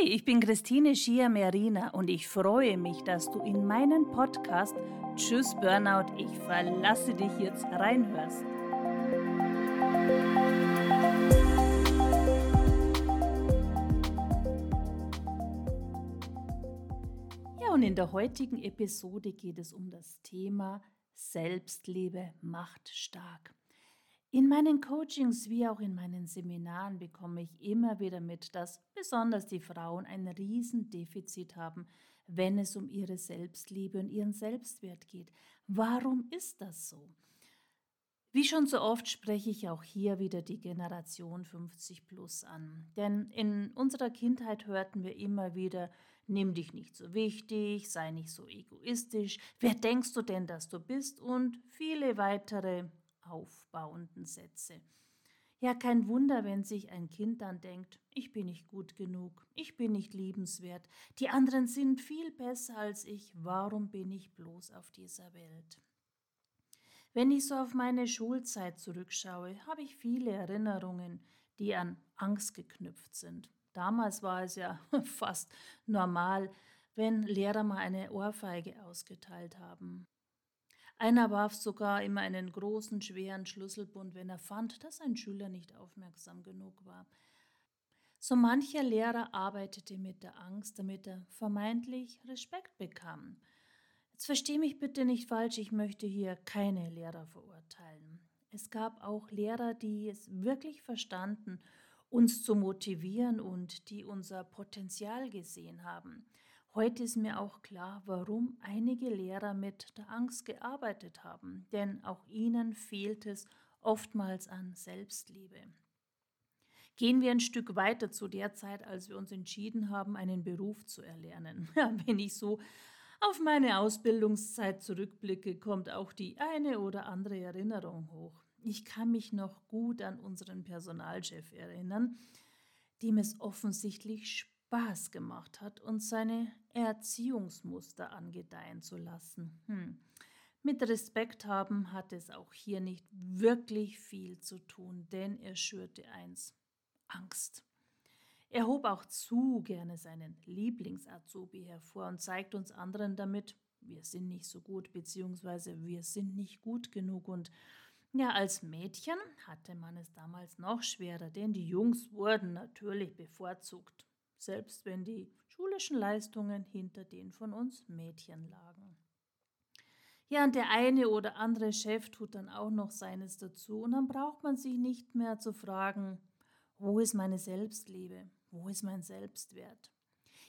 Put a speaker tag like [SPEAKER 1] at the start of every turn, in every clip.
[SPEAKER 1] Hey, ich bin Christine Schier-Merina und ich freue mich, dass du in meinen Podcast Tschüss Burnout, ich verlasse dich jetzt reinhörst. Ja, und in der heutigen Episode geht es um das Thema Selbstliebe macht stark. In meinen Coachings wie auch in meinen Seminaren bekomme ich immer wieder mit, dass besonders die Frauen ein Riesendefizit haben, wenn es um ihre Selbstliebe und ihren Selbstwert geht. Warum ist das so? Wie schon so oft spreche ich auch hier wieder die Generation 50 plus an. Denn in unserer Kindheit hörten wir immer wieder, nimm dich nicht so wichtig, sei nicht so egoistisch, wer denkst du denn, dass du bist und viele weitere aufbauenden Sätze. Ja, kein Wunder, wenn sich ein Kind dann denkt, ich bin nicht gut genug, ich bin nicht liebenswert, die anderen sind viel besser als ich, warum bin ich bloß auf dieser Welt? Wenn ich so auf meine Schulzeit zurückschaue, habe ich viele Erinnerungen, die an Angst geknüpft sind. Damals war es ja fast normal, wenn Lehrer mal eine Ohrfeige ausgeteilt haben. Einer warf sogar immer einen großen, schweren Schlüsselbund, wenn er fand, dass ein Schüler nicht aufmerksam genug war. So mancher Lehrer arbeitete mit der Angst, damit er vermeintlich Respekt bekam. Jetzt verstehe mich bitte nicht falsch, ich möchte hier keine Lehrer verurteilen. Es gab auch Lehrer, die es wirklich verstanden, uns zu motivieren und die unser Potenzial gesehen haben. Heute ist mir auch klar, warum einige Lehrer mit der Angst gearbeitet haben, denn auch ihnen fehlt es oftmals an Selbstliebe. Gehen wir ein Stück weiter zu der Zeit, als wir uns entschieden haben, einen Beruf zu erlernen. Ja, wenn ich so auf meine Ausbildungszeit zurückblicke, kommt auch die eine oder andere Erinnerung hoch. Ich kann mich noch gut an unseren Personalchef erinnern, dem es offensichtlich Spaß gemacht hat, uns seine Erziehungsmuster angedeihen zu lassen. Hm. Mit Respekt haben hat es auch hier nicht wirklich viel zu tun, denn er schürte eins Angst. Er hob auch zu gerne seinen Lieblingsazubi hervor und zeigt uns anderen damit, wir sind nicht so gut, beziehungsweise wir sind nicht gut genug. Und ja, als Mädchen hatte man es damals noch schwerer, denn die Jungs wurden natürlich bevorzugt selbst wenn die schulischen Leistungen hinter den von uns Mädchen lagen. Ja, und der eine oder andere Chef tut dann auch noch seines dazu und dann braucht man sich nicht mehr zu fragen, wo ist meine Selbstliebe, wo ist mein Selbstwert.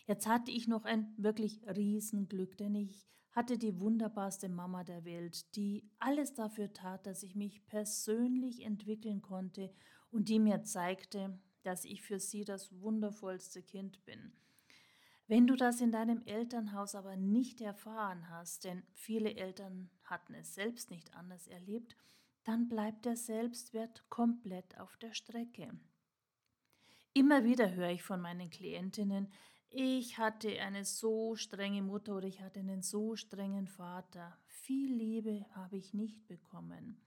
[SPEAKER 1] Jetzt hatte ich noch ein wirklich Riesenglück, denn ich hatte die wunderbarste Mama der Welt, die alles dafür tat, dass ich mich persönlich entwickeln konnte und die mir zeigte, dass ich für sie das wundervollste Kind bin. Wenn du das in deinem Elternhaus aber nicht erfahren hast, denn viele Eltern hatten es selbst nicht anders erlebt, dann bleibt der Selbstwert komplett auf der Strecke. Immer wieder höre ich von meinen Klientinnen, ich hatte eine so strenge Mutter oder ich hatte einen so strengen Vater. Viel Liebe habe ich nicht bekommen.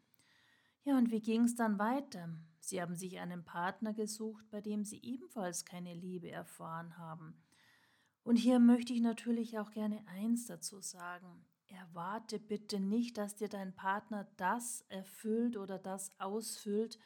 [SPEAKER 1] Ja, und wie ging es dann weiter? Sie haben sich einen Partner gesucht, bei dem Sie ebenfalls keine Liebe erfahren haben. Und hier möchte ich natürlich auch gerne eins dazu sagen. Erwarte bitte nicht, dass dir dein Partner das erfüllt oder das ausfüllt,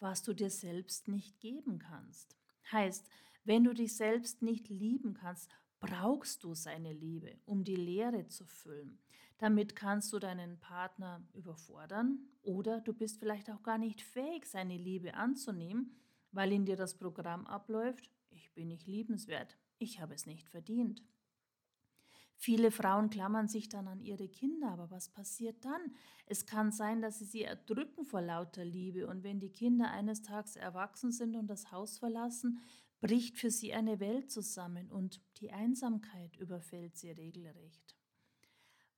[SPEAKER 1] was du dir selbst nicht geben kannst. Heißt, wenn du dich selbst nicht lieben kannst, brauchst du seine Liebe, um die Leere zu füllen. Damit kannst du deinen Partner überfordern oder du bist vielleicht auch gar nicht fähig, seine Liebe anzunehmen, weil in dir das Programm abläuft, ich bin nicht liebenswert, ich habe es nicht verdient. Viele Frauen klammern sich dann an ihre Kinder, aber was passiert dann? Es kann sein, dass sie sie erdrücken vor lauter Liebe und wenn die Kinder eines Tages erwachsen sind und das Haus verlassen, bricht für sie eine Welt zusammen und die Einsamkeit überfällt sie regelrecht.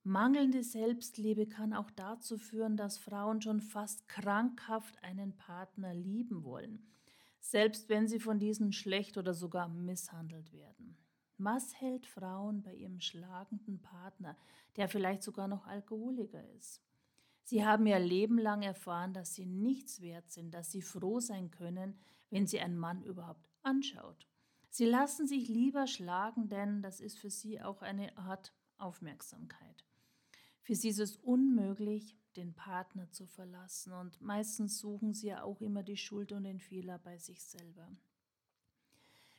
[SPEAKER 1] Mangelnde Selbstliebe kann auch dazu führen, dass Frauen schon fast krankhaft einen Partner lieben wollen, selbst wenn sie von diesen schlecht oder sogar misshandelt werden. Was hält Frauen bei ihrem schlagenden Partner, der vielleicht sogar noch Alkoholiker ist? Sie haben ihr Leben lang erfahren, dass sie nichts wert sind, dass sie froh sein können, wenn sie einen Mann überhaupt anschaut. Sie lassen sich lieber schlagen, denn das ist für sie auch eine Art Aufmerksamkeit. Für sie ist es unmöglich, den Partner zu verlassen und meistens suchen sie ja auch immer die Schuld und den Fehler bei sich selber.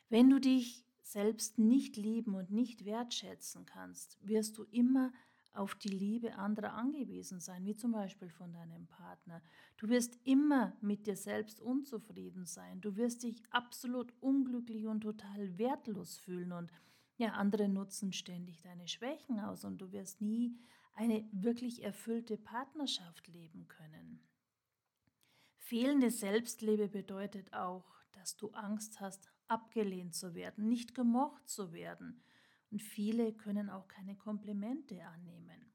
[SPEAKER 1] Wenn du dich selbst nicht lieben und nicht wertschätzen kannst, wirst du immer auf die Liebe anderer angewiesen sein, wie zum Beispiel von deinem Partner. Du wirst immer mit dir selbst unzufrieden sein. Du wirst dich absolut unglücklich und total wertlos fühlen und ja, andere nutzen ständig deine Schwächen aus und du wirst nie eine wirklich erfüllte Partnerschaft leben können. Fehlende Selbstliebe bedeutet auch, dass du Angst hast, abgelehnt zu werden, nicht gemocht zu werden und viele können auch keine Komplimente annehmen.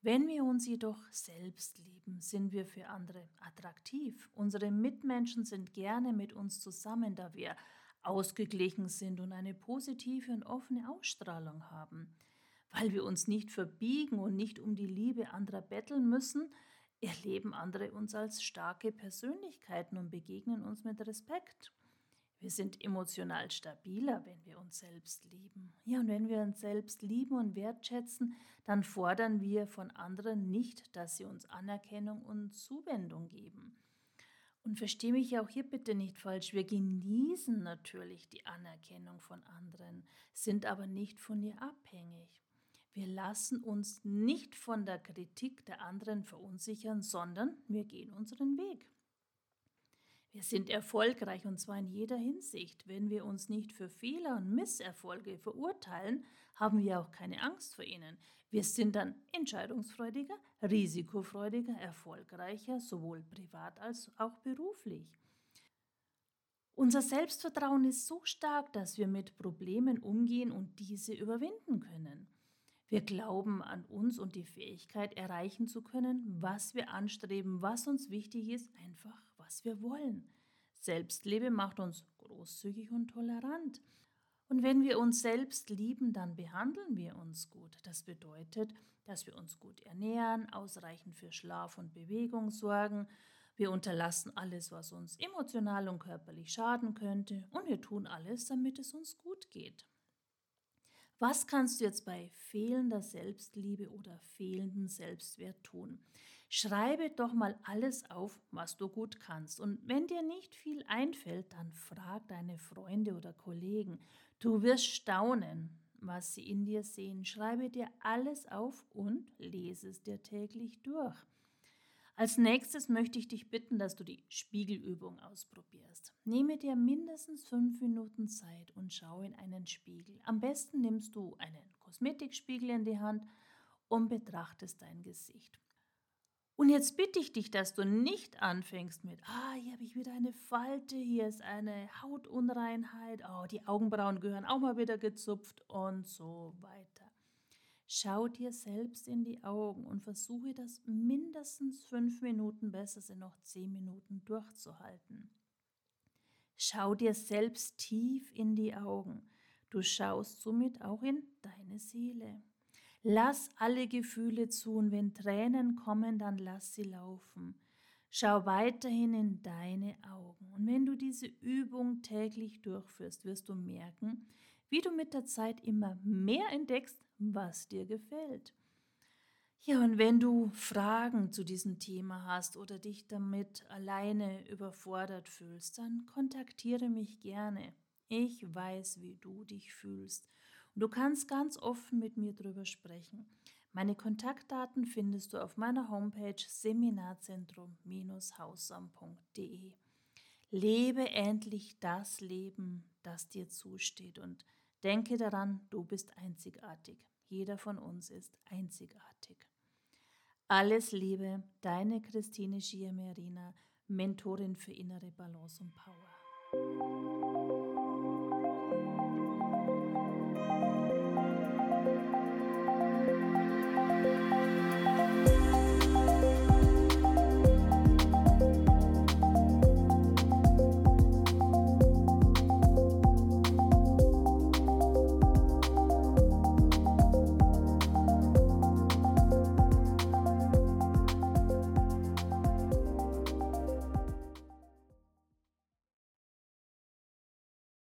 [SPEAKER 1] Wenn wir uns jedoch selbst lieben, sind wir für andere attraktiv. Unsere Mitmenschen sind gerne mit uns zusammen, da wir ausgeglichen sind und eine positive und offene Ausstrahlung haben. Weil wir uns nicht verbiegen und nicht um die Liebe anderer betteln müssen, erleben andere uns als starke Persönlichkeiten und begegnen uns mit Respekt. Wir sind emotional stabiler, wenn wir uns selbst lieben. Ja, und wenn wir uns selbst lieben und wertschätzen, dann fordern wir von anderen nicht, dass sie uns Anerkennung und Zuwendung geben. Und verstehe mich auch hier bitte nicht falsch, wir genießen natürlich die Anerkennung von anderen, sind aber nicht von ihr abhängig. Wir lassen uns nicht von der Kritik der anderen verunsichern, sondern wir gehen unseren Weg. Wir sind erfolgreich und zwar in jeder Hinsicht. Wenn wir uns nicht für Fehler und Misserfolge verurteilen, haben wir auch keine Angst vor ihnen. Wir sind dann entscheidungsfreudiger, risikofreudiger, erfolgreicher, sowohl privat als auch beruflich. Unser Selbstvertrauen ist so stark, dass wir mit Problemen umgehen und diese überwinden können. Wir glauben an uns und die Fähigkeit, erreichen zu können, was wir anstreben, was uns wichtig ist, einfach was wir wollen. Selbstliebe macht uns großzügig und tolerant. Und wenn wir uns selbst lieben, dann behandeln wir uns gut. Das bedeutet, dass wir uns gut ernähren, ausreichend für Schlaf und Bewegung sorgen. Wir unterlassen alles, was uns emotional und körperlich schaden könnte. Und wir tun alles, damit es uns gut geht. Was kannst du jetzt bei fehlender Selbstliebe oder fehlendem Selbstwert tun? Schreibe doch mal alles auf, was du gut kannst. Und wenn dir nicht viel einfällt, dann frag deine Freunde oder Kollegen. Du wirst staunen, was sie in dir sehen. Schreibe dir alles auf und lese es dir täglich durch. Als nächstes möchte ich dich bitten, dass du die Spiegelübung ausprobierst. Nehme dir mindestens fünf Minuten Zeit und schau in einen Spiegel. Am besten nimmst du einen Kosmetikspiegel in die Hand und betrachtest dein Gesicht. Und jetzt bitte ich dich, dass du nicht anfängst mit, ah, hier habe ich wieder eine Falte, hier ist eine Hautunreinheit, oh, die Augenbrauen gehören auch mal wieder gezupft und so weiter. Schau dir selbst in die Augen und versuche das mindestens fünf Minuten, besser sind noch zehn Minuten durchzuhalten. Schau dir selbst tief in die Augen. Du schaust somit auch in deine Seele. Lass alle Gefühle zu und wenn Tränen kommen, dann lass sie laufen. Schau weiterhin in deine Augen. Und wenn du diese Übung täglich durchführst, wirst du merken, wie du mit der Zeit immer mehr entdeckst, was dir gefällt. Ja, und wenn du Fragen zu diesem Thema hast oder dich damit alleine überfordert fühlst, dann kontaktiere mich gerne. Ich weiß, wie du dich fühlst Du kannst ganz offen mit mir darüber sprechen. Meine Kontaktdaten findest du auf meiner Homepage seminarzentrum-hausam.de. Lebe endlich das Leben, das dir zusteht und denke daran, du bist einzigartig. Jeder von uns ist einzigartig. Alles Liebe, deine Christine Schiermerina, Mentorin für innere Balance und Power.